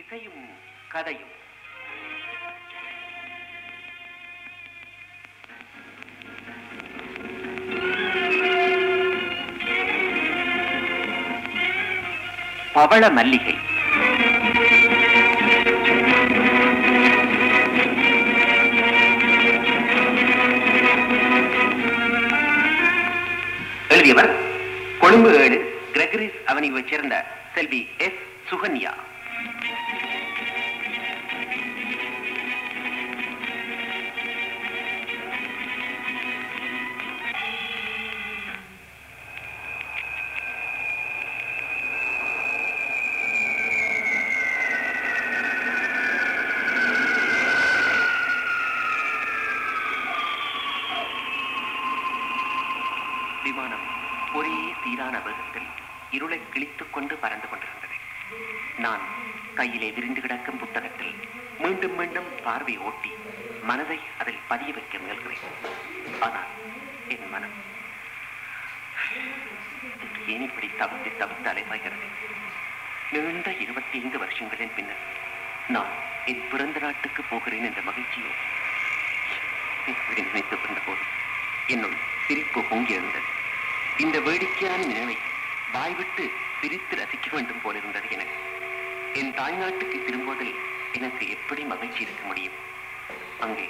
இசையும் கதையும். பவள மல்லிகை. எழுதியவர் கொழும்பு ஏடு கிரகரிஸ் அவனியைச் சேர்ந்த செல்வி எஸ் சுகன்யா. கொண்டு பறந்து கொண்டிருந்தது. நான் கையிலே விரிந்து கிடக்கும் புத்தகத்தில் மீண்டும் மீண்டும் பார்வை ஓட்டி மனதை அதில் பதிய வைக்க முயல்கிறேன். ஆனால் என் மனம் ஏன் இப்படி தவித்து தவித்து அலைவாய்கிறது நீண்ட இருபத்தி ஐந்து வருஷங்களின் பின்னர் நான் என் பிறந்த நாட்டுக்கு போகிறேன் என்ற மகிழ்ச்சியோ? இப்படி நினைத்துக் கொண்ட போது என்னுள் சிரிப்பு பொங்கி இருந்தது இந்த வேடிக்கையான நினைவை வாய்விட்டு சிரித்து ரசிக்க வேண்டும் போலிருந்தது எனக்கு என் தாய்நாட்டுக்கு திரும்புவதில் எனக்கு எப்படி மகிழ்ச்சி இருக்க முடியும்? அங்கே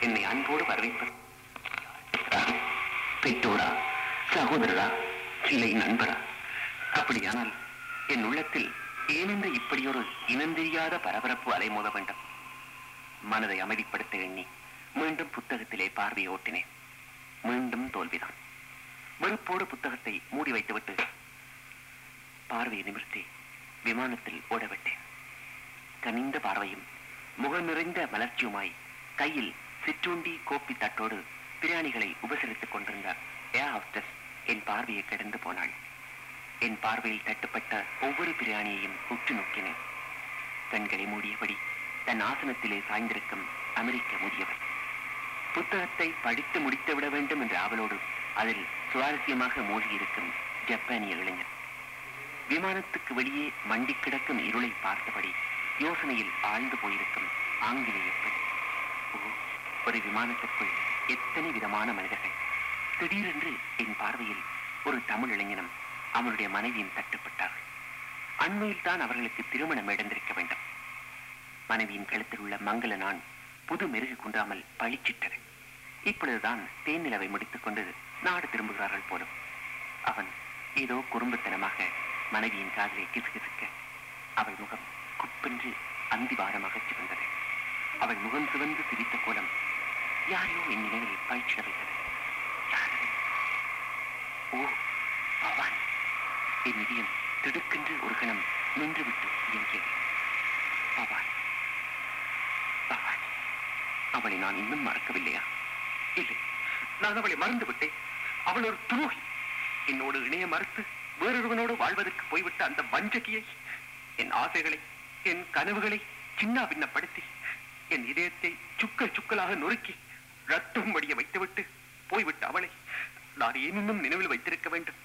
என்னை அன்போடு வரவேற்பது. பெற்றோரா சகோதரரா இல்லை நண்பரா? அப்படியானால் என் உள்ளத்தில் ஏனென்று இப்படியொரு இனந்தெரியாத பரபரப்பு அலைமோத வேண்டும். மனதை அமைதிப்படுத்த எண்ணி மீண்டும் புத்தகத்திலே பார்வையை ஓட்டினேன். மீண்டும் தோல்விதான். வெறுப்போடு புத்தகத்தை மூடி வைத்துவிட்டு பார்வையை நிமிர்த்தி விமானத்தில் ஓடவிட்டேன். கனிந்த பார்வையும் முகம் நிறைந்த மலர்ச்சியுமாய் கையில் சிற்றுண்டி கோப்பி தட்டோடு பிரியாணிகளை உபசரித்துக் கொண்டிருந்த ஏர் ஹாஸ்டஸ் என் பார்வையை கடந்து போனாள். என் பார்வையில் தட்டுப்பட்ட ஒவ்வொரு பிரியாணியையும் உற்று நோக்கினேன். கண்களை மூடியபடி தன் ஆசனத்திலே சாய்ந்திருக்கும் அமெரிக்க முதியவர். புத்தகத்தை படித்து முடித்து விட வேண்டும் என்ற ஆவலோடு அதில் சுவாரஸ்யமாக மூழ்கியிருக்கும் ஜப்பானிய இளைஞர். விமானத்துக்கு வெளியே மண்டி கிடக்கும் இருளை பார்த்தபடி யோசனையில் ஆழ்ந்து போயிருக்கும் ஆங்கிலேய பெண் ஒரு விமானத்திற்குள் எத்தனை விதமான மனிதர்கள்? திடீரென்று என் பார்வையில் ஒரு தமிழ் இளைஞனும் அவனுடைய மனைவியும் தட்டுப்பட்டார்கள். அண்மையில் தான் அவர்களுக்கு திருமணம் நடந்திருக்க வேண்டும். மனைவியின் கழுத்தில் உள்ள மங்கள நான் புது மெருகு குன்றாமல் பழிச்சிட்டது இப்பொழுதுதான் தேன் நிலவை முடித்துக் கொண்டு நாடு திரும்புகிறார்கள் போலும். அவன் ஏதோ குறும்புத்தனமாக மனைவியின் காதலை கிசுகிசுக்க அவள் முகம் குப்பென்று அந்திவாரமாக சிவந்தது. அவள் முகம் சிவந்து சிரித்த கோலம் யாரையோ என் நினைவில் பயிற்சிட வைத்தது யாரது? ஓ பவான். என் இதயம் திடுக்கென்று ஒரு கணம் நின்றுவிட்டு இயங்கியது பவான். பவான். அவளை நான் இன்னும் மறக்கவில்லையா? இல்லை நான் அவளை மறந்து விட்டேன் அவள் ஒரு துரோகி. என்னோடு இணைய மறுத்து வேறொருவனோடு வாழ்வதற்கு போய்விட்ட அந்த வஞ்சகியை என் ஆசைகளை என் கனவுகளை சின்ன பின்னப்படுத்தி என் இதயத்தை சுக்கல் சுக்கலாக நொறுக்கி ரத்தம் வடிய வைத்துவிட்டு போய்விட்ட அவளை நான் ஏன் நினைவில் வைத்திருக்க வேண்டும்.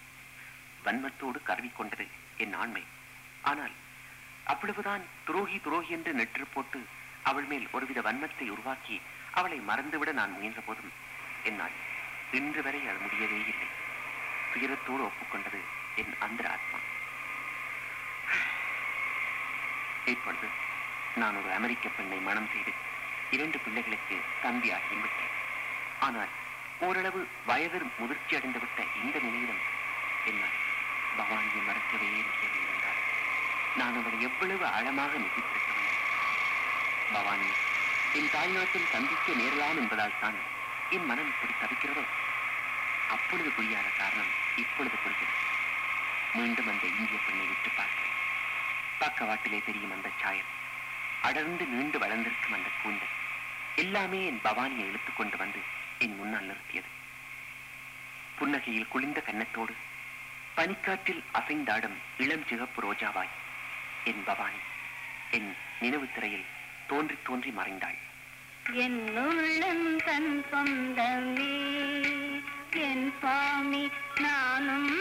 வன்மத்தோடு கருவி கொண்டது என் ஆண்மை. ஆனால் அவ்வளவுதான் துரோகி துரோகி என்று நெற்று போட்டு அவள் மேல் ஒருவித வன்மத்தை உருவாக்கி அவளை மறந்துவிட நான் முயன்ற போதும் என்னால் இன்று வரை அது முடியவே இல்லை. துயரத்தோடு ஒப்புக்கொண்டது என் அந்த ஆத்மா. இப்பொழுது நான் ஒரு அமெரிக்க பெண்ணை மனம் செய்து இரண்டு பிள்ளைகளுக்கு தம்பியாகி விட்டேன். ஆனால் ஓரளவு வயதில் முதிர்ச்சி அடைந்து விட்ட இந்த நிலையிலும் என்னால் பவானியை மறக்கவே முடியவில்லை என்றால் நான் அவளை எவ்வளவு ஆழமாக நேசித்திருக்க வேண்டும்? பவானி என் தாய்நாட்டில் சந்திக்க நேரலாம் என்பதால் தான் என் மனம் இப்படி தவிக்கிறதோ? அப்பொழுது புரியாத காரணம் இப்பொழுது புரிகிறது. மீண்டும் அந்த இந்திய பெண்ணை விட்டு பார்க்கிறேன் பக்கவாட்டிலே தெரியும் அந்த சாயம் அடர்ந்து நீண்டு வளர்ந்திருக்கும் அந்த கூந்தல். எல்லாமே என் பவானியை இழுத்துக் கொண்டு வந்து என் முன்னால் நிறுத்தியது. புன்னகையில் குளிர்ந்த கன்னத்தோடு பனிக்காற்றில் அசைந்தாடும் இளம் சிகப்பு ரோஜாவாய் என் பவானி என் நினைவு திரையில் தோன்றி தோன்றி மறைந்தாள். என் உள்ளம் தன் சொந்தமே என் சுவாமி நானும்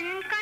தன்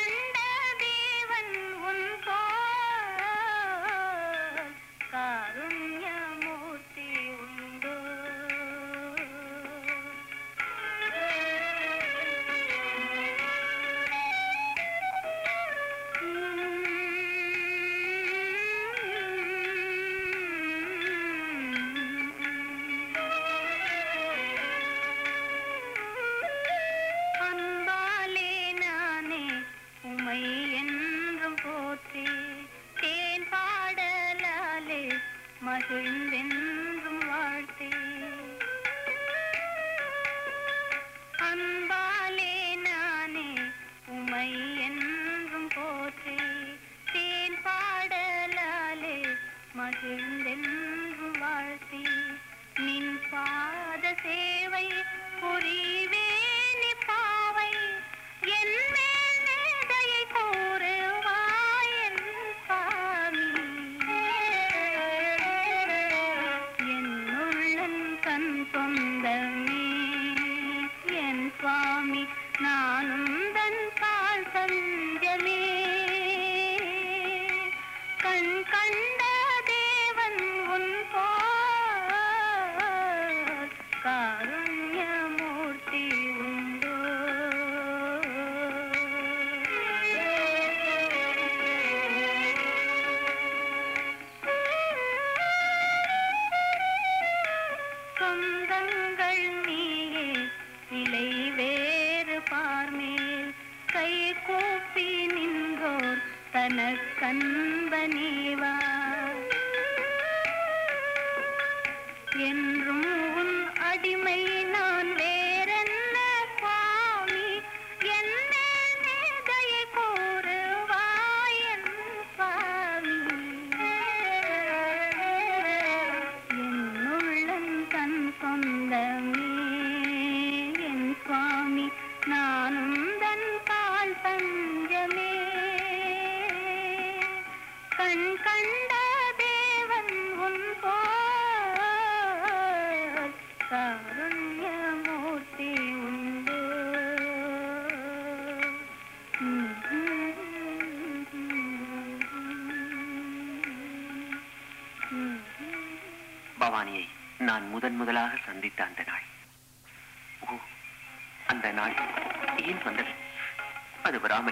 கண்பனேவா? என்றும்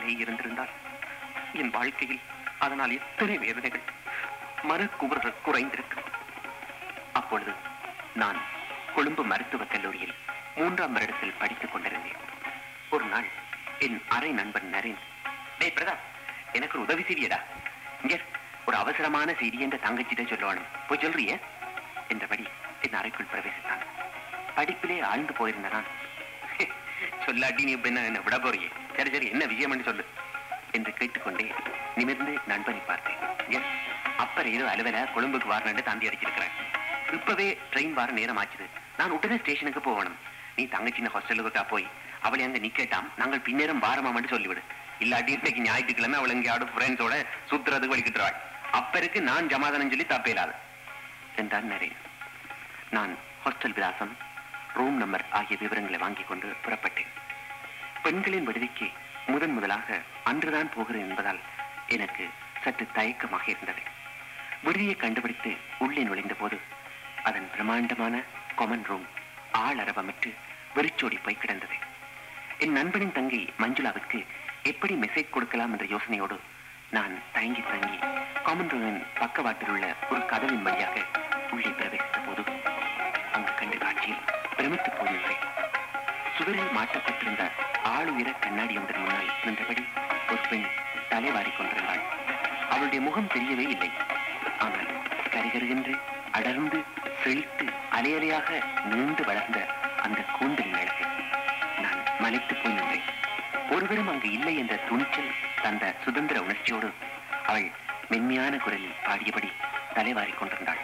அது இருந்திருந்தால் என் வாழ்க்கையில் அதனால் எத்தனை வேதனைகள் மனக்குமுறல் குறைந்திருக்கும். அப்பொழுது நான் கொழும்பு மருத்துவக் கல்லூரியில் மூன்றாம் வருடத்தில் படித்துக் கொண்டிருந்தேன். ஒரு நாள் என் அரை நண்பன் நரேன் டேய் பிரதா எனக்கு ஒரு உதவி செய்யடா இங்க ஒரு அவசரமான செய்தி என்ற தங்கச்சிட்ட சொல்லணும். போய் சொல்றிய? என்றபடி என் அறைக்குள் பிரவேசித்தான். படிப்பிலே ஆழ்ந்து போயிருந்த நான் சொல்லாட்டி நீ என்ன என்ன விட போறியே? சரி சரி. என்ன விஷயம் சொல்லு. என்று கேட்டுக்கொண்டே நிமிர்ந்து நண்பனை பார்த்தேன். எஸ் அப்பர் ஏதோ அலுவல கொழும்புக்கு வரணுன்னு தாண்டி அடிச்சிருக்கிறேன் இப்பவே ட்ரெயின் வர நேரம் ஆச்சுது நான் உடனே ஸ்டேஷனுக்கு போகணும். நீ தங்கச்சின ஹாஸ்டலுக்கு போய் அவளை அங்க நிக்கட்டாம். நாங்கள் பின்னேரம் வாரமாமன்னு சொல்லிவிடு. இல்லாட்டி இன்னைக்கு ஞாயிற்றுக்கிழமை அவள் எங்கேயாவது ஃப்ரெண்ட்ஸோட சுத்துறதுக்கு வலிக்கிட்டுறாள் அப்பருக்கு நான் ஜமாதானம் சொல்லி தப்பேலாது. என்றார் நரேன். நான் ஹாஸ்டல் விலாசம் ரூம் நம்பர் ஆகிய விவரங்களை வாங்கிக் கொண்டு புறப்பட்டேன். பெண்களின் விடுதிக்கு முதன் முதலாக அன்றுதான் போகிறேன் என்பதால் எனக்கு சற்று தயக்கமாக இருந்தது. விடுதியை கண்டுபிடித்து உள்ளே நுழைந்த போது அதன் பிரம்மாண்டமான கொமன் ரூம் ஆளரவமிட்டு வெறிச்சோடி போய் கிடந்தது. என் நண்பனின் தங்கை மஞ்சுளாவுக்கு எப்படி மெசேஜ் கொடுக்கலாம் என்ற யோசனையோடு நான் தயங்கி தயங்கி காமன் ரூமின் பக்கவாட்டில் உள்ள ஒரு கதவின் வழியாக உள்ளே பிரவேசித்த போது அங்கு கண்ட காட்சியில் பிரமித்து போயிருந்தேன் சுவரில் மாட்டப்பட்டிருந்த ஆளுயர கண்ணாடி ஒன்றின் முன்னால் நின்றபடி ஒரு பெண் தலைவாரிக் கொண்டிருந்தாள். அவளுடைய முகம் தெரியவே இல்லை. ஆனால் கரிகருகென்று அடர்ந்து செழித்து அலையலையாக நீண்டு வளர்ந்த அந்த கூந்தலின் அழகு நான் மலைத்து போய் நின்றேன். ஒருவரும் அங்கு இல்லை என்ற துணிச்சல் தந்த சுதந்திர உணர்ச்சியோடு அவள் மென்மையான குரலில் பாடியபடி தலைவாரிக் கொண்டிருந்தாள்.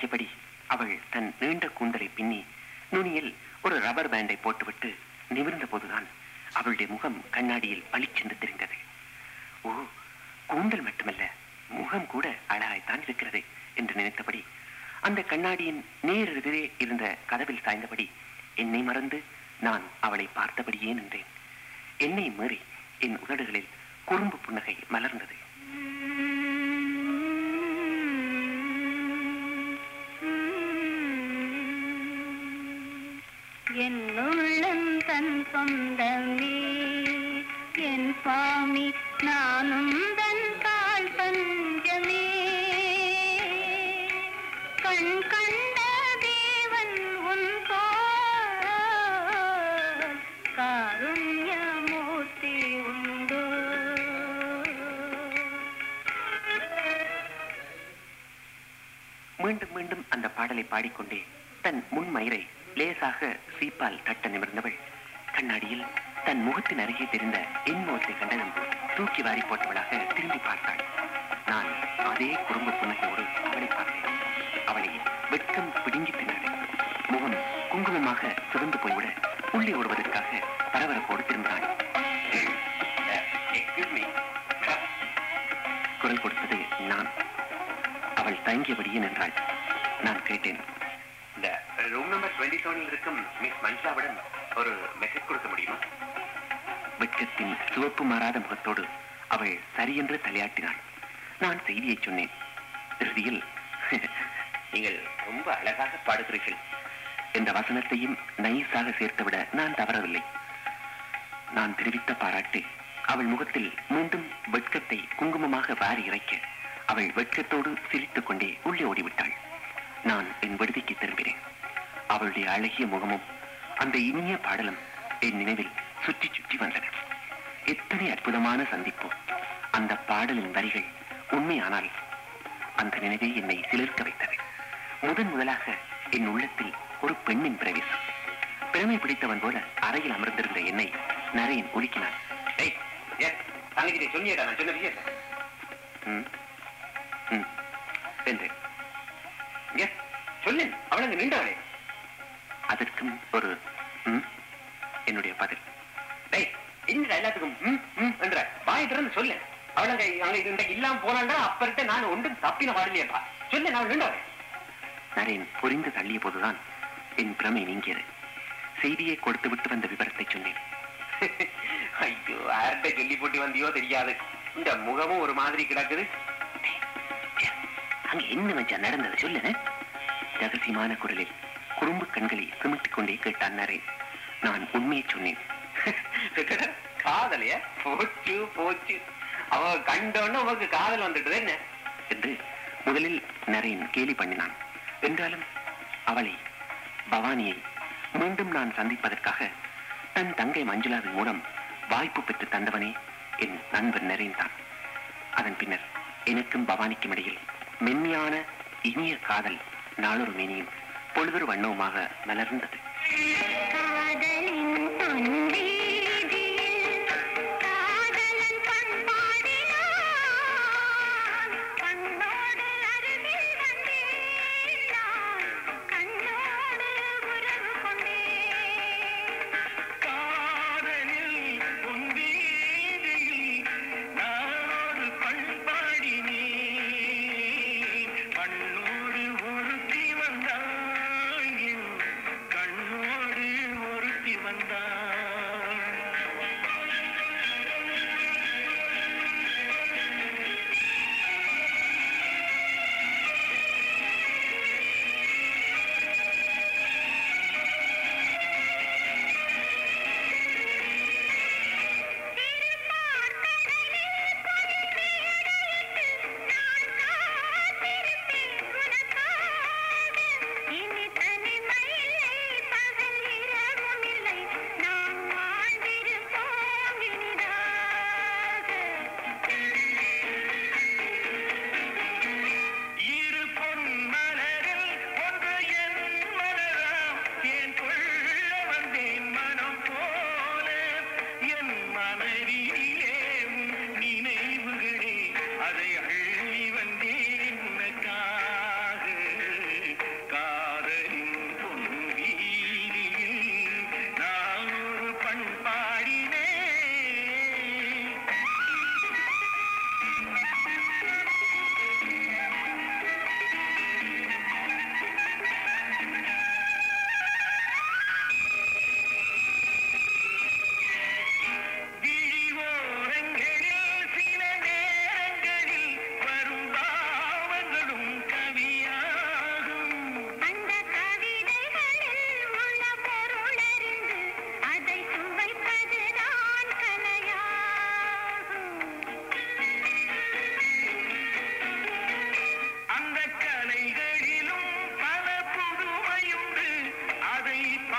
திரும்ப மீண்டும் மீண்டும் அந்த பாடலை பாடிக்கொண்டே தன் முன்மயிரை லேசாக சீப்பால் தட்ட நிமிர்ந்தவள். கண்ணாடியில் தன் முகத்தின் அருகே தெரிந்த என் முகத்தை கண்டதும் தூக்கி வாரி போட்டவளாக திரும்பி பார்த்தாள். நான் அதே குடும்ப புன்னகையோடு அவளை பார்த்தேன் வெட்கம் பிடுங்கி தின்னது முகம் குங்குமமாக சிவந்து போய்விட உள்ளே ஓடுவதற்காக பரபரப்போடு திரும்பினாள் குரல் கொடுத்தது நான் அவள் தயங்கியபடியே நின்றாள். நான் கேட்டேன். இந்த ரூம் நம்பர் டுவெண்ட்டி செவனில் இருக்கும் மிஸ் மன்ஷாவிடம் ஒரு மெசேஜ் கொடுக்க முடியுமா? வெட்கத்தின் சிவப்பு மாறாத முகத்தோடு அவள் சரியென்று தலையாட்டினாள். நான் செய்தியை சொன்னேன். இறுதியில் நீங்கள் ரொம்ப அழகாக பாடுகிறீர்கள். என்ற வசனத்தையும் நைஸாக சேர்த்துவிட நான் தவறவில்லை. நான் தெரிவித்த பாராட்டு அவள் முகத்தில் மீண்டும் வெட்கத்தை குங்குமமாக வாரி இறைக்க அவள் வெட்கத்தோடு சிரித்துக் கொண்டே உள்ளே ஓடிவிட்டாள். நான் என் விடுதிக்கு திரும்பினேன் அவளுடைய அழகிய முகமும் அந்த இனிய பாடலும் என் நினைவில் சுற்றி சுற்றி வந்தன. எத்தனை அற்புதமான சந்திப்பு. அந்த பாடலின் வரிகள் உண்மையானால் அந்த நினைவே என்னை சிலிர்க்க வைத்தது. முதன் முதலாக என் உள்ளத்தில் ஒரு பெண்ணின் பிரவேசம். பெருமை பிடித்தவன் போல அறையில் அமர்ந்திருந்த என்னை நரையன் நீ சொன்னியேடா, நான் சொன்ன விஷயத்தை. ம், ம், என்றேன். சொல்லேன், அவள் அங்கு நின்றவளே. அதற்கும் ஒரு என்னுடைய பதில். என்னடா எல்லாத்துக்கும் என்ற வாய் திறந்து சொல்லு. அவள் அங்க இன்றைக்கு இல்லாம போனாண்டா அப்பர்கிட்ட நான் ஒன்றும் தப்பின பாடலையேப்பா சொல்லு நான் நின்றவளே நரேன் புரிந்து தள்ளிய போதுதான் என் பிரமை நீங்கியது. செய்தியை கொடுத்து விட்டு வந்த விவரத்தை சொன்னேன். ஐயோ யார்கிட்ட சொல்லி போட்டு வந்தியோ தெரியாது. இந்த முகமும் ஒரு மாதிரி கிடக்குது. அங்க என்ன மச்சான் நடந்தது சொல்லுன ரகசியமான குரலில் குறும்பு கண்களை சிமிட்டிக் கொண்டே கேட்டான் நரேன் நான் உண்மையை சொன்னேன். காதலைய? போச்சு போச்சு. அவ கண்டோன்னு உனக்கு காதல் வந்துட்டது என்ன? என்று முதலில் நரேன் கேலி பண்ணினான். என்றாலும் அவளை பவானியை மீண்டும் நான் சந்திப்பதற்காக தன் தங்கை மஞ்சுளாவின் மூலம் வாய்ப்பு பெற்று தந்தவனே என் நண்பன் நிறைந்தான் அதன் பின்னர் எனக்கும் பவானிக்கும் இடையில் மென்மையான இனிய காதல் நாளொரு மேனியும் பொழுதொரு வண்ணவுமாக மலர்ந்தது.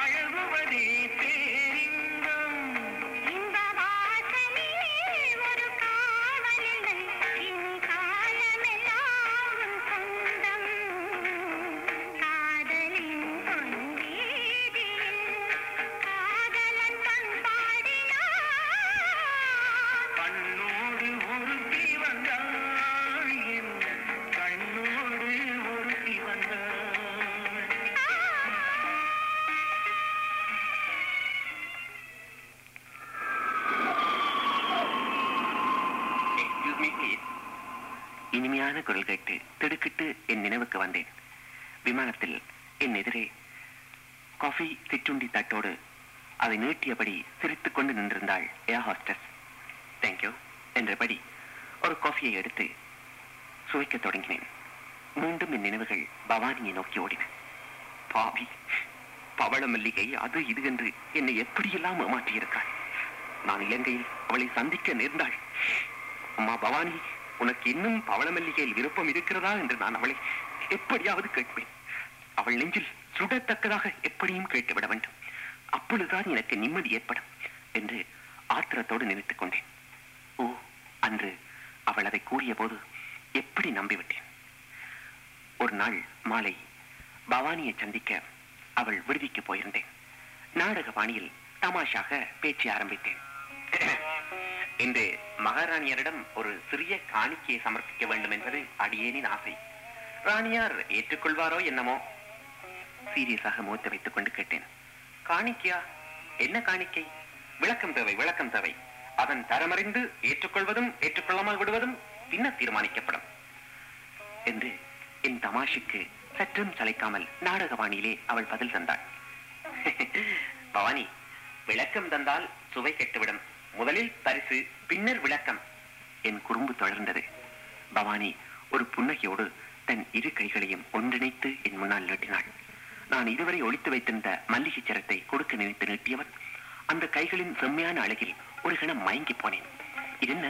I am a குரல் கேட்டு திடுக்கிட்டு என் நினைவுக்கு வந்தேன். விமானத்தில் என் எதிரே காஃபி சிற்றுண்டி தட்டோடு அதை நீட்டியபடி சிரித்து கொண்டு நின்றிருந்தாள் ஏர் ஹாஸ்டஸ் தேங்க்யூ என்றபடி ஒரு காஃபியை எடுத்து சுவைக்க தொடங்கினேன். மீண்டும் என் நினைவுகள் பவானியை நோக்கி ஓடின. பாவி பவள மல்லிகை அது இது என்று என்னை எப்படியெல்லாம் ஏமாற்றியிருக்காள்? நான் இலங்கையில் அவளை சந்திக்க நேர்ந்தாள். அம்மா பவானி உனக்கு இன்னும் பவள மல்லிகையில் விருப்பம் இருக்கிறதா என்று நான் அவளை எப்படியாவது கேட்பேன். அவள் நெஞ்சில் சுடத்தக்கதாக எப்படியும் கேட்டுவிட வேண்டும். அப்பொழுதுதான் எனக்கு நிம்மதி ஏற்படும் என்று ஆத்திரத்தோடு நினைத்துக் கொண்டேன். ஓ அன்று அவள் அதை கூறிய போது எப்படி நம்பிவிட்டேன்? ஒரு நாள் மாலை பவானியை சந்திக்க அவள் விடுதிக்கு போயிருந்தேன். நாடக பாணியில் தமாஷாக பேச்சு ஆரம்பித்தேன். இன்று மகாராணியரிடம் ஒரு சிறிய காணிக்கையை சமர்ப்பிக்க வேண்டும் என்பது அடியேனின் ஆசை. ராணியார் ஏற்றுக்கொள்வாரோ என்னமோ? சீரியஸாக மூத்த வைத்துக் கொண்டு கேட்டேன். காணிக்கையா? என்ன காணிக்கை? விளக்கம் தேவை விளக்கம் தேவை. அதன் தரமறிந்து ஏற்றுக்கொள்வதும் ஏற்றுக்கொள்ளாமல் விடுவதும் பின்னர் தீர்மானிக்கப்படும். என்று என் தமாஷுக்கு சற்றும் சளைக்காமல் நாடகவாணியிலே அவள் பதில் தந்தாள். பவானி விளக்கம் தந்தால் சுவை கெட்டுவிடும். முதலில் பரிசு பின்னர் விளக்கம். என் குறும்பு தொடர்ந்தது பவானி ஒரு புன்னகையோடு தன் இரு கைகளையும் ஒன்றிணைத்து என் முன்னால் நீட்டினாள். நான் இதுவரை ஒழித்து வைத்திருந்த மல்லிகை சரத்தை கொடுக்க நினைத்து நீட்டியவன் அந்த கைகளின் செம்மையான அழகில் ஒரு கணம் மயங்கி போனேன். இது என்ன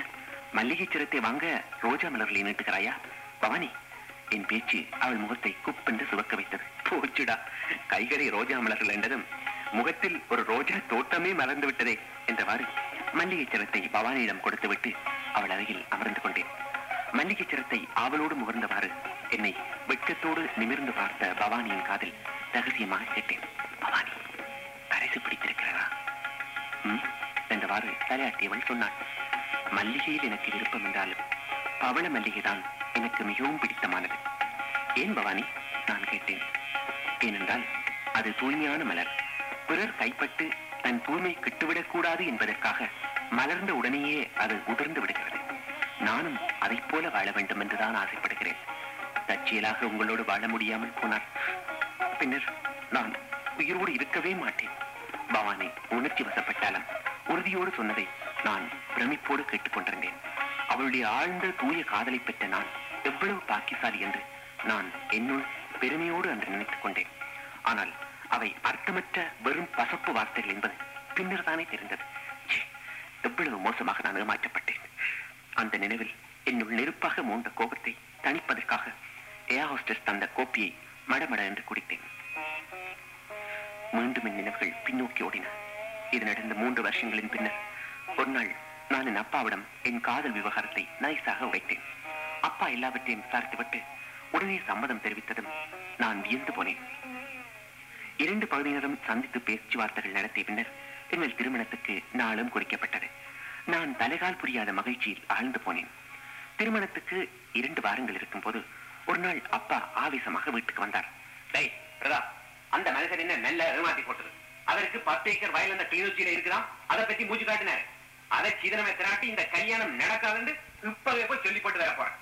மல்லிகை சரத்தை வாங்க ரோஜா மலர்களை நீட்டுகிறாயா? பவானி என் பேச்சு அவள் முகத்தை குப்பென்று சுவக்க வைத்தது. போச்சுடா கைகளை ரோஜா மலர்கள் என்றதும் முகத்தில் ஒரு ரோஜா தோட்டமே மலர்ந்து விட்டதே என்றவாறு மல்லிகை சிரத்தை பவானியிடம் கொடுத்துவிட்டு அவள் அருகில் அமர்ந்து கொண்டேன். மல்லிகை சிரத்தை ஆவலோடு முகர்ந்தவாறு என்னை வெட்கத்தோடு நிமிர்ந்து பார்த்த பவானியின் காதில் ரகசியமாக கேட்டேன். பவானி கரைசு பிடித்திருக்கிறதா? என்றவாறு தலையாட்டியவள் சொன்னாள். மல்லிகையில் எனக்கு விருப்பம் என்றாலும் பவள மல்லிகைதான் எனக்கு மிகவும் பிடித்தமானது. ஏன் பவானி? நான் கேட்டேன். ஏனென்றால் அது தூய்மையான மலர். பிறர் கைப்பட்டு தன் கிட்டுவிடக் கூடாது என்பதற்காக மலர்ந்த உடனேயே அது உதிர்ந்து விடுகிறது. நானும் அதைப் போல வாழ வேண்டும் என்றுதான் ஆசைப்படுகிறேன். தற்செயலாக உங்களோடு வாழ முடியாமல் போனார் பின்னர் நான் உயிரோடு இருக்கவே மாட்டேன். பவானி உணர்ச்சி வசப்பட்டாலும் உறுதியோடு சொன்னதை நான் பிரமிப்போடு கேட்டுக்கொண்டிருந்தேன் அவளுடைய ஆழ்ந்த தூய காதலை பெற்ற நான் எவ்வளவு பாக்கிசாலி என்று நான் என்னுள் பெருமையோடு அன்று நினைத்துக் கொண்டேன். ஆனால் அவை அர்த்தமற்ற வெறும் பசப்பு வார்த்தைகள் என்பது பின்னர் தானே தெரிந்தது எவ்வளவு மோசமாக நான் ஏமாற்றப்பட்டேன். அந்த நினைவில் என்னுள் நெருப்பாக மூண்ட கோபத்தை தணிப்பதற்காக ஏர் ஹோஸ்டஸ் தந்த கோப்பியை மடமட என்று குடித்தேன். மீண்டும் என் நினைவுகள் பின்னோக்கி ஓடின. இது நடந்த மூன்று வருஷங்களின் பின்னர் ஒரு நாள் நான் என் அப்பாவிடம் என் காதல் விவகாரத்தை நைஸாக உடைத்தேன். அப்பா எல்லாவற்றையும் விசாரித்துவிட்டு உடனே சம்மதம் தெரிவித்ததும் நான் வியந்து போனேன். இரண்டு பகுதியினரும் சந்தித்து பேச்சுவார்த்தைகள் நடத்திய பின்னர் எங்கள் திருமணத்துக்கு நாளும் குறிக்கப்பட்டது நான் தலைகால் புரியாத மகிழ்ச்சியில் ஆழ்ந்து போனேன். திருமணத்துக்கு இரண்டு வாரங்கள் இருக்கும் போது ஒரு நாள் அப்பா ஆவேசமாக வீட்டுக்கு வந்தார். டேய் பிரதா அந்த மனுஷன் என்ன நல்ல ஏமாத்தி போட்டது? அதற்கு பத்து ஏக்கர் வயல் அந்த கிளிநொச்சியில இருக்கிறான் அதை பத்தி மூச்சு காட்டினாரு. அதை சீதனமே திராட்டி இந்த கல்யாணம் நடக்காதுன்னு இப்பவே போய் சொல்லி போட்டு வர போறேன்.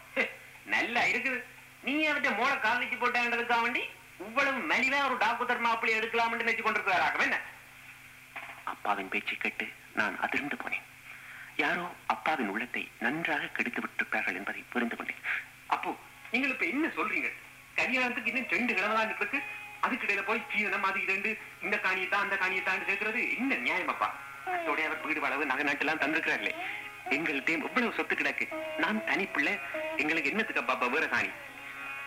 நல்லா இருக்குது. நீ அவட்ட மோட காலனிக்கு போட்டேன்றதுக்காக வேண்டி இவ்வளவு மலிவா ஒரு டாக்குதர் மாப்பிள்ளை எடுக்கலாம்னு நினைச்சு கொண்டிருக்கிறாராகவே என்ன? அப்பாவின் பேச்சை கேட்டு நான் அதிர்ந்து போனேன். யாரோ அப்பாவின் உள்ளத்தை நன்றாக கெடுத்து விட்டிருப்பார்கள் என்பதை புரிந்து கொண்டேன். அப்போ நீங்கள் இப்ப என்ன சொல்றீங்க? கல்யாணத்துக்கு இன்னும் ரெண்டு கிழமை இருக்கு. அதுக்கிடையில போய் சீதனம் அது இரண்டு இந்த காணியை தான் அந்த காணியை தான் சேர்க்கிறது என்ன நியாயம் அப்பா? அதோட அவர் வீடு வளவு நகை நாட்டெல்லாம் தந்திருக்கிறார்களே. எங்கள்கிட்ட எவ்வளவு சொத்து கிடக்கு? நான் தனிப்பிள்ளை எங்களுக்கு என்னத்துக்கு அப்பா வேற காணி?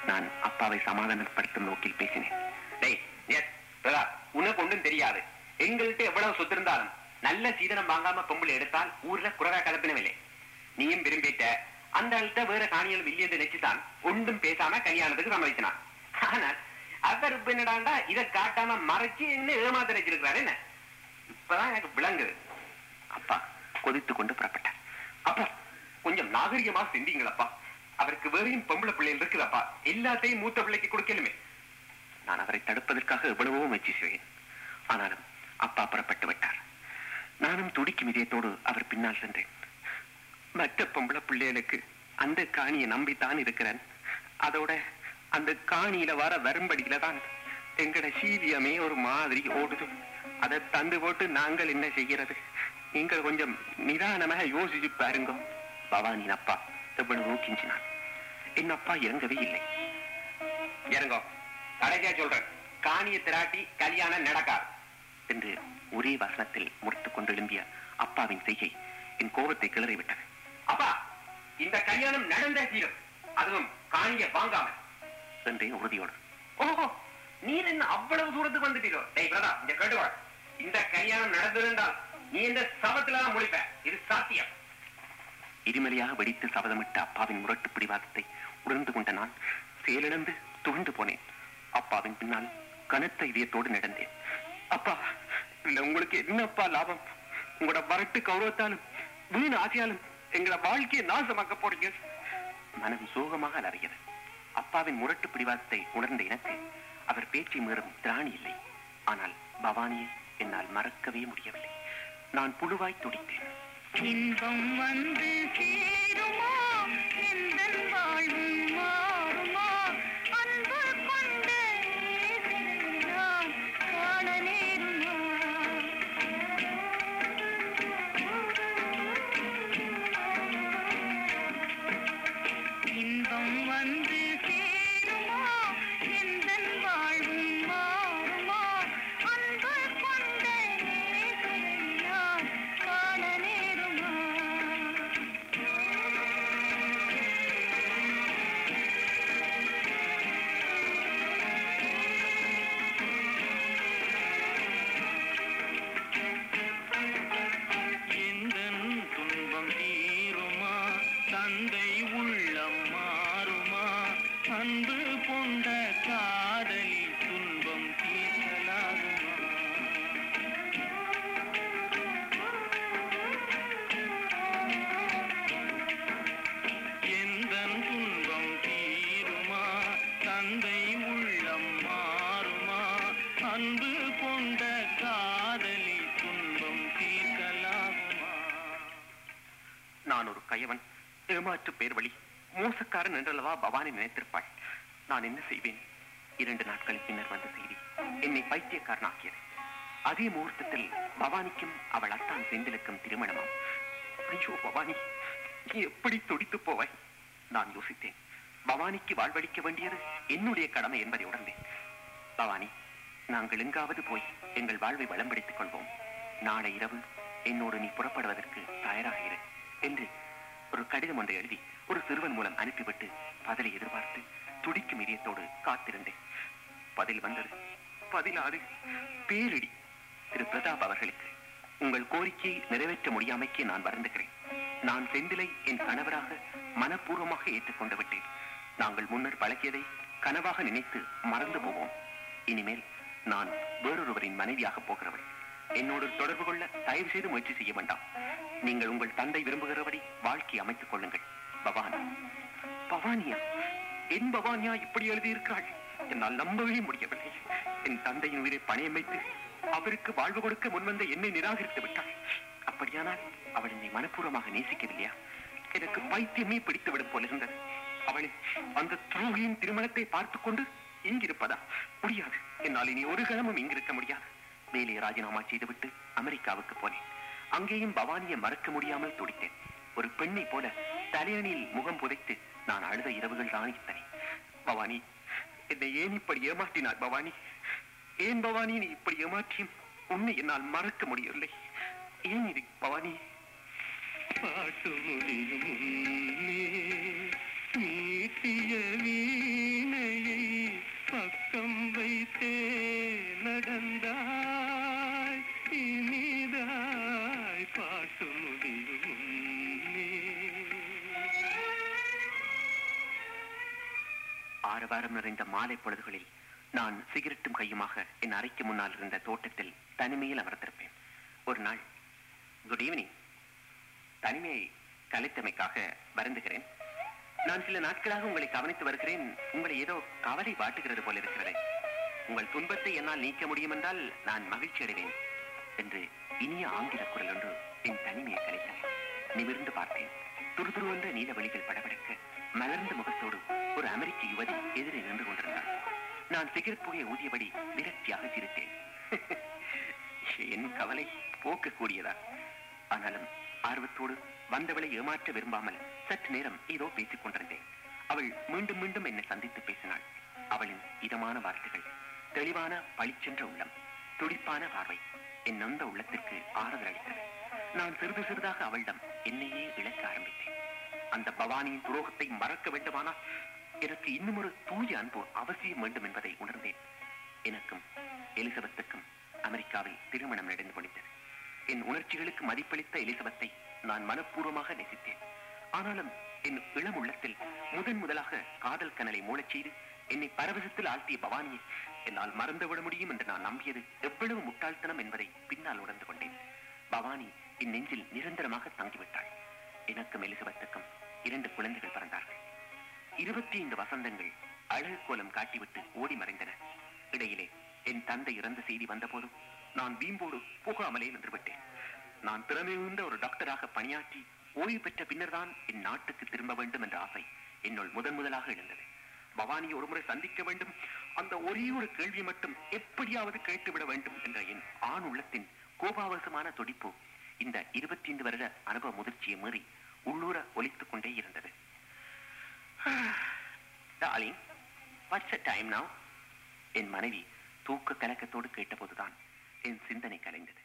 நான் அப்பாவை சமாதானப்படுத்தும் நோக்கில் பேசினேன். டேய் உனக்கு ஒன்றும் தெரியாது. எங்கள்கிட்ட எவ்வளவு சொத்து இருந்தாலும் நல்ல சீதனம் வாங்காம பொம்பளை எடுத்தால் ஊர்ல குறவா கலப்பினவில்லை. நீயும் விரும்பிட்ட அந்த ஆள்கிட்ட வேற காணிகள் இல்லையது நினைச்சுதான் ஒன்றும் பேசாம கல்யாணத்துக்கு சம்மதிச்சினான். ஆனால் அவர் இப்ப என்னடாண்டா இதை காட்டாம மறைச்சு என்ன ஏமாத்த நினைச்சிருக்கிறாரு என்ன? இப்பதான் எனக்கு விளங்குது. அப்பா கொதித்து கொண்டு புறப்பட்டார். அப்பா கொஞ்சம் நாகரிகமா சிந்திங்களப்பா. அவருக்கு வேறையும் பொம்பளை பிள்ளைகள் இருக்குதப்பா. எல்லாத்தையும் மூத்த பிள்ளைக்கு கொடுக்கலுமே. நான் அவரை தடுப்பதற்காக எவ்வளவோ முயற்சி செய்வேன். ஆனாலும் அப்பா புறப்பட்டு விட்டார். நானும் துடிக்கும் இதயத்தோடு அவர் பின்னால் சென்றேன். மற்ற பொம்பளை பிள்ளைகளுக்கு அந்த காணியை நம்பித்தான் இருக்கிறேன். அதோட அந்த காணியில வர வரும்படியில தான் எங்கட சீவியமே ஒரு மாதிரி ஓடுது. அதை தந்து போட்டு நாங்கள் என்ன செய்கிறது? நீங்கள் கொஞ்சம் நிதானமாக யோசிச்சு பாருங்க. பவானின் அப்பா எவ்வளவு ஊக்கிஞ்சினான் என் அப்பா இறங்கவே இல்லை. இறங்கோ. கடைசியா சொல்றேன். காணியை திராட்டி கல்யாணம் நடக்காது. என்று ஒரே வசனத்தில் முறித்துக் கொண்டு எழும்பிய அப்பாவின் செய்கை என் கோபத்தை கிளறி விட்டது. அப்பா இந்த கல்யாணம் நடந்த தீரும். அதுவும் காணிய வாங்காம என்றேன் உறுதியோடு. ஓஹோ நீர் என்ன அவ்வளவு தூரத்துக்கு வந்துட்டீரோ? டேய் பிரதா இந்த கேட்டுக்கோ இந்த கல்யாணம் நடந்திருந்தால் நீ இந்த சபத்துல முழிப்ப. இது சாத்தியம். இருமலையாக வெடித்து சபதமிட்ட அப்பாவின் முரட்டு பிடிவாதத்தை உணர்ந்து கொண்ட நான் செயலிழந்து துவண்டு போனேன். அப்பாவின் பின்னால் கனத்த இதயத்தோடு நடந்தேன். அப்பா இல்ல உங்களுக்கு என்னப்பா லாபம்? உங்களோட வரட்டு கௌரவத்தாலும் வீண் ஆசையாலும் எங்களோட வாழ்க்கையை நாசமாக்க போறீங்க. மனம் சோகமாக அலறியது. அப்பாவின் முரட்டு பிடிவாதத்தை உணர்ந்த எனக்கு அவர் பேச்சை மீறும் திராணி இல்லை. ஆனால் பவானியை என்னால் மறக்கவே முடியவில்லை. நான் புழுவாய் துடித்தேன். இன்பம் வந்து சேருமா? கயவன் ஏமாற்று பேர் வழி மோசக்காரன் என்றல்லவா பவானி நினைத்திருப்பாள். நான் என்ன செய்வேன்? இரண்டு நாட்கள் பின்னர் வந்த செய்தி என்னை பைத்தியக்காரனாக்கியது அதே முகூர்த்தத்தில் பவானிக்கும் அவள் அத்தான் செந்திலுக்கும் திருமணமாம். ஐயோ பவானி நீ எப்படி துடித்து போவாய்? நான் யோசித்தேன். பவானிக்கு வாழ்வளிக்க வேண்டியது என்னுடைய கடமை என்பதை உணர்ந்தேன். பவானி நாங்கள் எங்காவது போய் எங்கள் வாழ்வை வளம்படுத்திக் கொள்வோம். நாளை இரவு என்னோடு நீ புறப்படுவதற்கு தயாராக இரு என்று ஒரு கடிதம் ஒன்றை எழுதி ஒரு சிறுவன் மூலம் அனுப்பிவிட்டு பதிலை எதிர்பார்த்து துடிக்கும் இதயத்தோடு காத்திருந்தேன். பதில் வந்தது. பதினாறு பேரிடி. திரு பிரதாப் அவர்களுக்கு உங்கள் கோரிக்கையை நிறைவேற்ற முடியாமைக்கு நான் வருந்துகிறேன். நான் செந்திலை என் கணவராக மனப்பூர்வமாக ஏற்றுக்கொண்டு விட்டேன். நாங்கள் முன்னர் பழகியதை கனவாக நினைத்து மறந்து போவோம். இனிமேல் நான் வேறொருவரின் மனைவியாக போகிறவள் என்னோடு தொடர்பு கொள்ள தயவு செய்து முயற்சி செய்ய வேண்டாம். நீங்கள் உங்கள் தந்தை விரும்புகிறபடி வாழ்க்கை அமைத்துக் கொள்ளுங்கள். பவானி. பவானியா? என் பவானியா இப்படி எழுதியிருக்கிறாள்? என்னால் நம்பவே முடியவில்லை. என் தந்தையின் உயிரை பணையம் வைத்து அவருக்கு வாழ்வு கொடுக்க முன்வந்த என்னை நிராகரித்து விட்டாள். அப்படியானால் அவள் என்னை மனப்பூர்வமாக நேசிக்கவில்லையா? எனக்கு பைத்தியமே பிடித்து விடும் போல இருந்தது. அவளை அந்த துரோகியின் திருமணத்தை பார்த்துக் கொண்டு இங்கிருப்பதா? முடியாது. என்னால் இனி ஒரு கணமும் இங்கிருக்க முடியாது. வேலையை ராஜினாமா செய்துவிட்டு அமெரிக்காவுக்கு போனேன். அங்கேயும் பவானியை மறக்க முடியாமல் துடித்தேன். ஒரு பெண்ணை போல தலையணியில் முகம் புதைத்து நான் அழுத இரவுகள் தான் இத்தனை. பவானி என்னை ஏன் இப்படி ஏமாற்றினார் பவானி? ஏன் பவானி நீ இப்படி ஏமாற்றியும் உன்னை என்னால் மறக்க முடியவில்லை. ஏன் இது பவானி? பாட்டு முடியும் நீ ஆரவாரம் நிறைந்த மாலை பொழுதுகளில் நான் சிகரெட்டும் கையுமாக என் அறைக்கு முன்னால் இருந்த தோட்டத்தில் தனிமையில் அமர்ந்திருப்பேன். ஒரு நாள் குட் ஈவினிங் தனிமையை கலைத்தமைக்காக வருந்துகிறேன். நான் சில நாட்களாக உங்களை கவனித்து வருகிறேன். உங்களை ஏதோ கவலை வாட்டுகிறது போல இருக்கிறது. உங்கள் துன்பத்தை என்னால் நீக்க முடியும் என்றால் நான் மகிழ்ச்சி அடைவேன் என்று இனிய ஆங்கில குரல் ஒன்று என் தனிமையை கலைத்தது. நிமிர்ந்து பார்த்தேன். துருதுருவென்ற நீல வழிகள் படபடக்க மலர்ந்த முகத்தோடு ஒரு அமெரிக்க யுவதி எதிரே நின்று கொண்டிருந்தார் நான் சிகரெட் புகையை ஊதியபடி விரக்தியாக சிரித்தேன். என் கவலை போக்கக்கூடியதா? ஆனாலும் ஆர்வத்தோடு வந்தவளை ஏமாற்ற விரும்பாமல் சற்று நேரம் ஏதோ பேசிக் கொண்டிருந்தேன். அவள் மீண்டும் மீண்டும் என்னை சந்தித்து பேசினாள். அவளின் இதமான வார்த்தைகள் தெளிவான பளிச்சென்ற உள்ளம் துடிப்பான பார்வை என் நொந்த உள்ளத்திற்கு ஆறுதல் அளித்தது நான் சிறிது சிறிதாக அவளிடம் என்னையே இழக்க ஆரம்பித்தேன். அந்த பவானியின் துரோகத்தை மறக்க வேண்டுமானால் எனக்கு இன்னும் ஒரு தூய அன்பு அவசியம் வேண்டும் என்பதை உணர்ந்தேன். எனக்கும் எலிசபெத்துக்கும் அமெரிக்காவில் திருமணம் நடந்து முடிந்தது. என் உணர்ச்சிகளுக்கு மதிப்பளித்த எலிசபெத்தை நான் மனப்பூர்வமாக நேசித்தேன். ஆனாலும் என் இளம் உள்ளத்தில் முதன் முதலாக காதல் கனலை மூளச் செய்து என்னை பரவசத்தில் ஆழ்த்திய பவானியை என்னால் மறந்துவிட முடியும் என்று நான் நம்பியது எவ்வளவு முட்டாள்தனம் என்பதை பின்னால் உணர்ந்து கொண்டேன். பவானி என் நெஞ்சில் நிரந்தரமாக தங்கிவிட்டாள். எனக்கும் எலிசபெத்துக்கும் இரண்டு குழந்தைகள் பிறந்தார்கள். இருபத்தி ஐந்து வசந்தங்கள் அழகு கோலம் காட்டிவிட்டு ஓடி மறைந்தன. இடையிலே என் தந்தை இறந்த செய்தி வந்தபோதும் நான் வீம்போடு போகாமலே நின்றுவிட்டேன். நான் திறமை மிகுந்த ஒரு டாக்டராக பணியாற்றி ஓய்வு பெற்ற பின்னர்தான் என் நாட்டுக்கு திரும்ப வேண்டும் என்ற ஆசை என்னுள் முதன் முதலாக எழுந்தது. பவானியை ஒருமுறை சந்திக்க வேண்டும். அந்த ஒரே ஒரு கேள்வி மட்டும் எப்படியாவது கேட்டுவிட வேண்டும் என்ற என் ஆண் உள்ளத்தின் கோபாவசமான துடிப்பு இந்த இருபத்தி ஐந்து வருட அனுபவ முதிர்ச்சியை மீறி உள்ளூர ஒலித்துக் கொண்டே இருந்தது. டார்லிங் வாட்ஸ் டைம் நவ் என் மனைவி தூக்க கலக்கத்தோடு கேட்டபோதுதான் என் சிந்தனை கலைந்தது.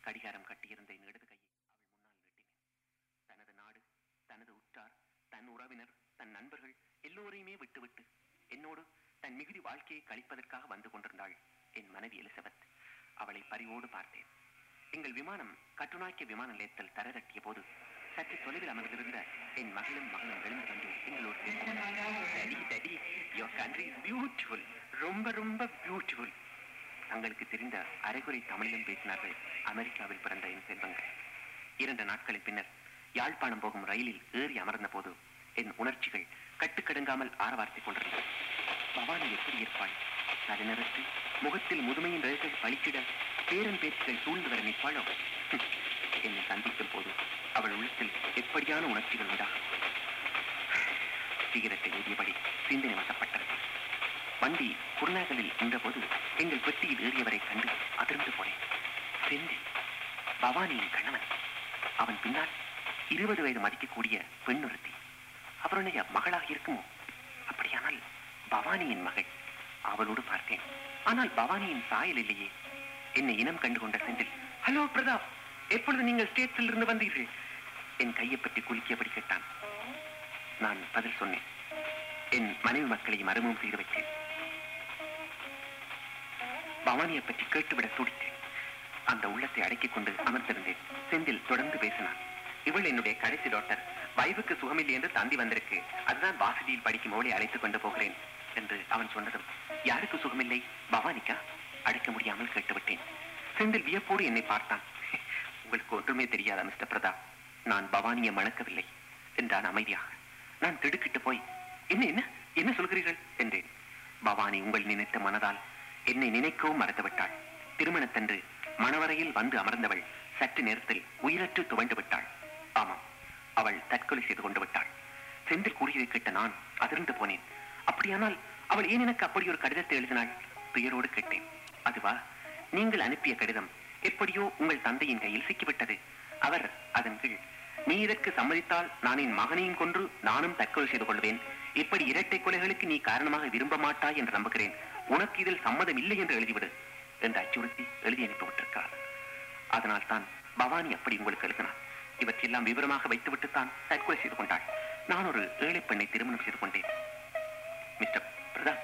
கடிகாரம் கட்டியிருந்த என் இடது கையை அவள் முன்னால் நீட்டினேன். தனது நாடு தனது உற்றார் தன் உறவினர் தன் நண்பர்கள் எல்லோரையுமே விட்டுவிட்டு என்னோடு தன் மிகுதி வாழ்க்கையை கழிப்பதற்காக வந்து கொண்டிருந்தாள் என் மனைவி எலிசபெத். அவளை பரிவோடு பார்த்தேன். எங்கள் விமானம் கட்டுநாய்க்க விமான நிலையத்தில் தரதட்டிய போது சற்று தொலைவில் அமர்ந்திருந்த என் மகளும் மகனும் எழுந்து வந்து எங்களோடு daddy daddy your country is beautiful ரொம்ப ரொம்ப பியூட்டிஃபுல் தங்களுக்கு தெரிந்த அரைகுறை தமிழிலும் பேசினார்கள். அமெரிக்காவில் பிறந்த என் செல்வங்கள். இரண்டு நாட்களின் பின்னர் யாழ்ப்பாணம் போகும் ரயிலில் ஏறி அமர்ந்த போது என் உணர்ச்சிகள் கட்டுக்கடுங்காமல் ஆரவார்த்திக் கொண்டிருந்தன. பவானி எப்படி இருப்பாள்? நடுநிறத்தில் முகத்தில் முதுமையின் ரேகை பளிச்சிட பேரன் பேச்சுகள் சூழ்ந்து வர நிற்பாளோ? என்னை சந்திக்கும் போது அவள் உள்ளத்தில் எப்படியான உணர்ச்சிகள் உண்டா? சிகரத்தை ஏறியபடி சிந்தனை வசப்பட்டது. வண்டி குருநாகலில் நின்றபோது எங்கள் பெட்டியில் ஏறியவரை கண்டு அதிர்ந்து போனேன். செந்தில் பவானியின் கணவன். அவன் பின்னால் இருபது வயது மதிக்கக்கூடிய பெண்ணுறுத்தி அவருடைய மகளாக இருக்குமோ? அப்படியானால் பவானியின் மகள். அவளோடு பார்த்தேன். ஆனால் பவானியின் சாயல் இல்லையே. என்னை இனம் கண்டு கொண்ட செந்தில் ஹலோ பிரதாப் எப்பொழுது நீங்கள் ஸ்டேட்ஸில் இருந்து வந்தீர்கள்? என் கையை பற்றி குலுக்கியபடி கேட்டான். நான் பதில் சொன்னேன். என் மனைவி மக்களையும் மறுமும் செய்து வைத்தேன். பவானியை பற்றி கேட்டுவிட துடித்தேன். அந்த உள்ளத்தை அடக்கிக் கொண்டு அமர்ந்திருந்தேன். செந்தில் தொடர்ந்து பேசினான். இவள் என்னுடைய கடைசி டாக்டர் வைவுக்கு சுகமில்லை என்று தந்தி வந்திருக்கு. அதுதான் வாசலியில் படிக்கும் அவளை அழைத்துக் கொண்டு போகிறேன் என்று அவன் சொன்னதும் யாருக்கு சுகமில்லை? பவானிக்கா? அடக்க முடியாமல் கேட்டுவிட்டேன். செந்தில் வியப்போடு என்னை பார்த்தான். உங்களுக்கு ஒன்றுமே தெரியாதா மிஸ்டர் பிரதாப் நான் பவானியை மணக்கவில்லை. என்றான் அமைதியாக. நான் திடுக்கிட்டு போய் என்ன என்ன என்ன சொல்கிறீர்கள்? என்றேன். பவானி உங்கள் நினைத்த மனதால் என்னை நினைக்கவும் மறந்துவிட்டாள். திருமணத்தன்று மணவரையில் வந்து அமர்ந்தவள் சற்று நேரத்தில் உயிரற்று துவண்டு விட்டாள். ஆமாம் அவள் தற்கொலை செய்து கொண்டு விட்டாள். செந்தில் கூறியதை கேட்ட நான் அதிர்ந்து போனேன். அப்படியானால் அவள் ஏன் எனக்கு அப்படி ஒரு கடிதத்தை எழுதினாள்? துயரோடு கேட்டேன். அதுவா நீங்கள் அனுப்பிய கடிதம் எப்படியோ உங்கள் தந்தையின் கையில் சிக்கிவிட்டது. அவர் அதன் கீழ் நீ இதற்கு சம்மதித்தால் நான் என் மகனையும் கொன்று நானும் தற்கொலை செய்து கொள்வேன். இப்படி இரட்டை கொலைகளுக்கு நீ காரணமாக விரும்ப மாட்டாய் என்று நம்புகிறேன். உனக்கு இதில் சம்மதம் இல்லை என்று எழுதிவிடு என்று அச்சுறுத்தி எழுதி அனுப்பிவிட்டிருக்கிறார் அதனால் தான் பவானி அப்படி உங்களுக்கு எழுதினார் இவற்றெல்லாம் விவரமாக வைத்துவிட்டு தான் தற்கொலை செய்து கொண்டாள். நான் ஒரு ஏழை பெண்ணை திருமணம் செய்து கொண்டேன். மிஸ்டர் பிரதா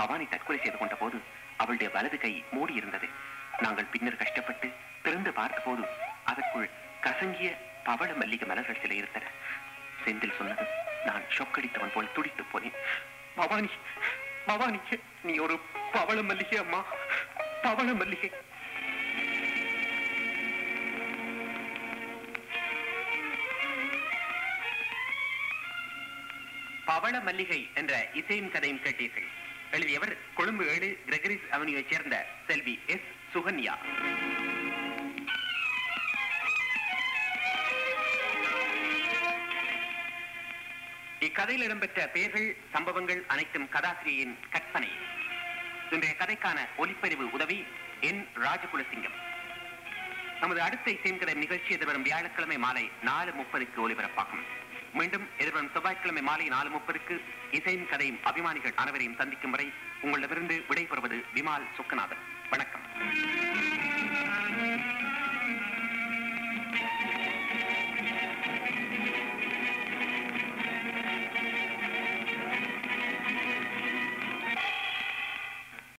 பவானி தற்கொலை செய்து கொண்ட போது அவளுடைய வலது கை மூடி இருந்தது நாங்கள் பின்னர் கஷ்டப்பட்டு திறந்து பார்த்தபோது அதற்குள் கசங்கிய பவள மல்லிகை மலர்கள் சில இருந்தன. செந்தில் சொன்னது நான் சொக்கடித்தவன் போல் துடித்து போனேன். பவானி பவானி நீ ஒரு பவள மல்லிகை அம்மா. பவள மல்லிகை. பவள மல்லிகை என்ற இசையின் கதையும் கேட்டீர்கள். எழுதியவர் கொழும்பு ஏழு கிரெகரிஸ் அவனியைச் சேர்ந்த செல்வி எஸ். சுகன்யா. இக்கதையில் இடம்பெற்ற பெயர்கள் சம்பவங்கள் அனைத்தும் கதாசிரியின் கற்பனை. இன்றைய கதைக்கான ஒலிப்பதிவு உதவி என் ராஜகுலசிங்கம். நமது அடுத்த இசையன்கதை நிகழ்ச்சி எதிர்வரும் வியாழக்கிழமை மாலை நாலு முப்பதுக்கு ஒலிபரப்பாகும். மீண்டும் எதிர்வரும் செவ்வாய்க்கிழமை மாலை நாலு முப்பதுக்கு இசையின் கதையும் அபிமானிகள் அனைவரையும் சந்திக்கும் வரை உங்களிடமிருந்து விடைபெறுவது விமால் சுக்கநாதன். வணக்கம்.